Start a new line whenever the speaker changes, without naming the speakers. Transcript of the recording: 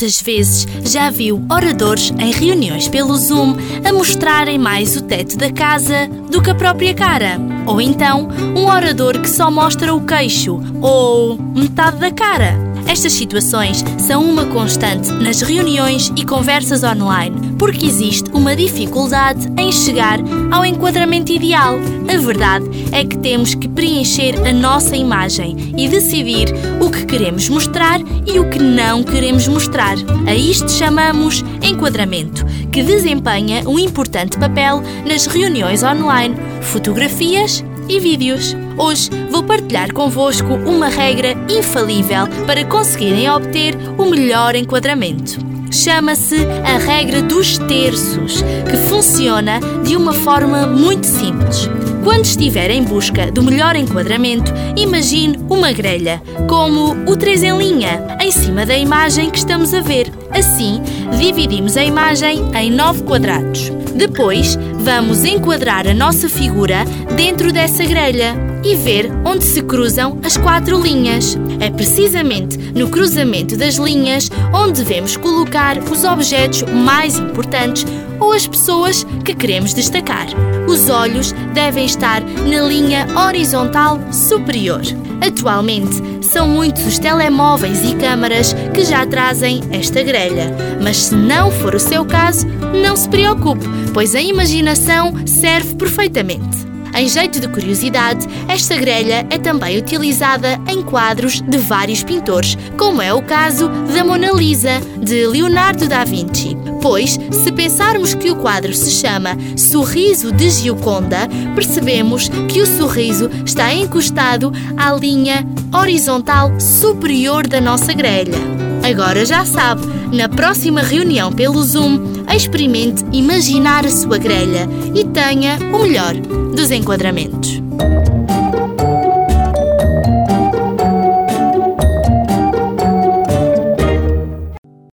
Quantas vezes já viu oradores em reuniões pelo Zoom a mostrarem mais o teto da casa do que a própria cara? Ou então, um orador que só mostra o queixo ou metade da cara? Estas situações são uma constante nas reuniões e conversas online, porque existe uma dificuldade em chegar ao enquadramento ideal. A verdade é que temos que preencher a nossa imagem e decidir o que queremos mostrar e o que não queremos mostrar. A isto chamamos enquadramento, que desempenha um importante papel nas reuniões online, fotografias e vídeos. Hoje vou partilhar convosco uma regra infalível para conseguirem obter o melhor enquadramento. Chama-se a regra dos terços, que funciona de uma forma muito simples. Quando estiver em busca do melhor enquadramento, imagine uma grelha, como o 3 em linha, em cima da imagem que estamos a ver. Assim, dividimos a imagem em 9 quadrados. Depois, vamos enquadrar a nossa figura dentro dessa grelha e ver onde se cruzam as quatro linhas. É precisamente no cruzamento das linhas onde devemos colocar os objetos mais importantes ou as pessoas que queremos destacar. Os olhos devem estar na linha horizontal superior. Atualmente, são muitos os telemóveis e câmaras que já trazem esta grelha, mas se não for o seu caso, não se preocupe, pois a imaginação serve perfeitamente. Em jeito de curiosidade, esta grelha é também utilizada em quadros de vários pintores, como é o caso da Mona Lisa, de Leonardo da Vinci. Pois, se pensarmos que o quadro se chama Sorriso de Gioconda, percebemos que o sorriso está encostado à linha horizontal superior da nossa grelha. Agora já sabe, na próxima reunião pelo Zoom, experimente imaginar a sua grelha e tenha o melhor dos enquadramentos.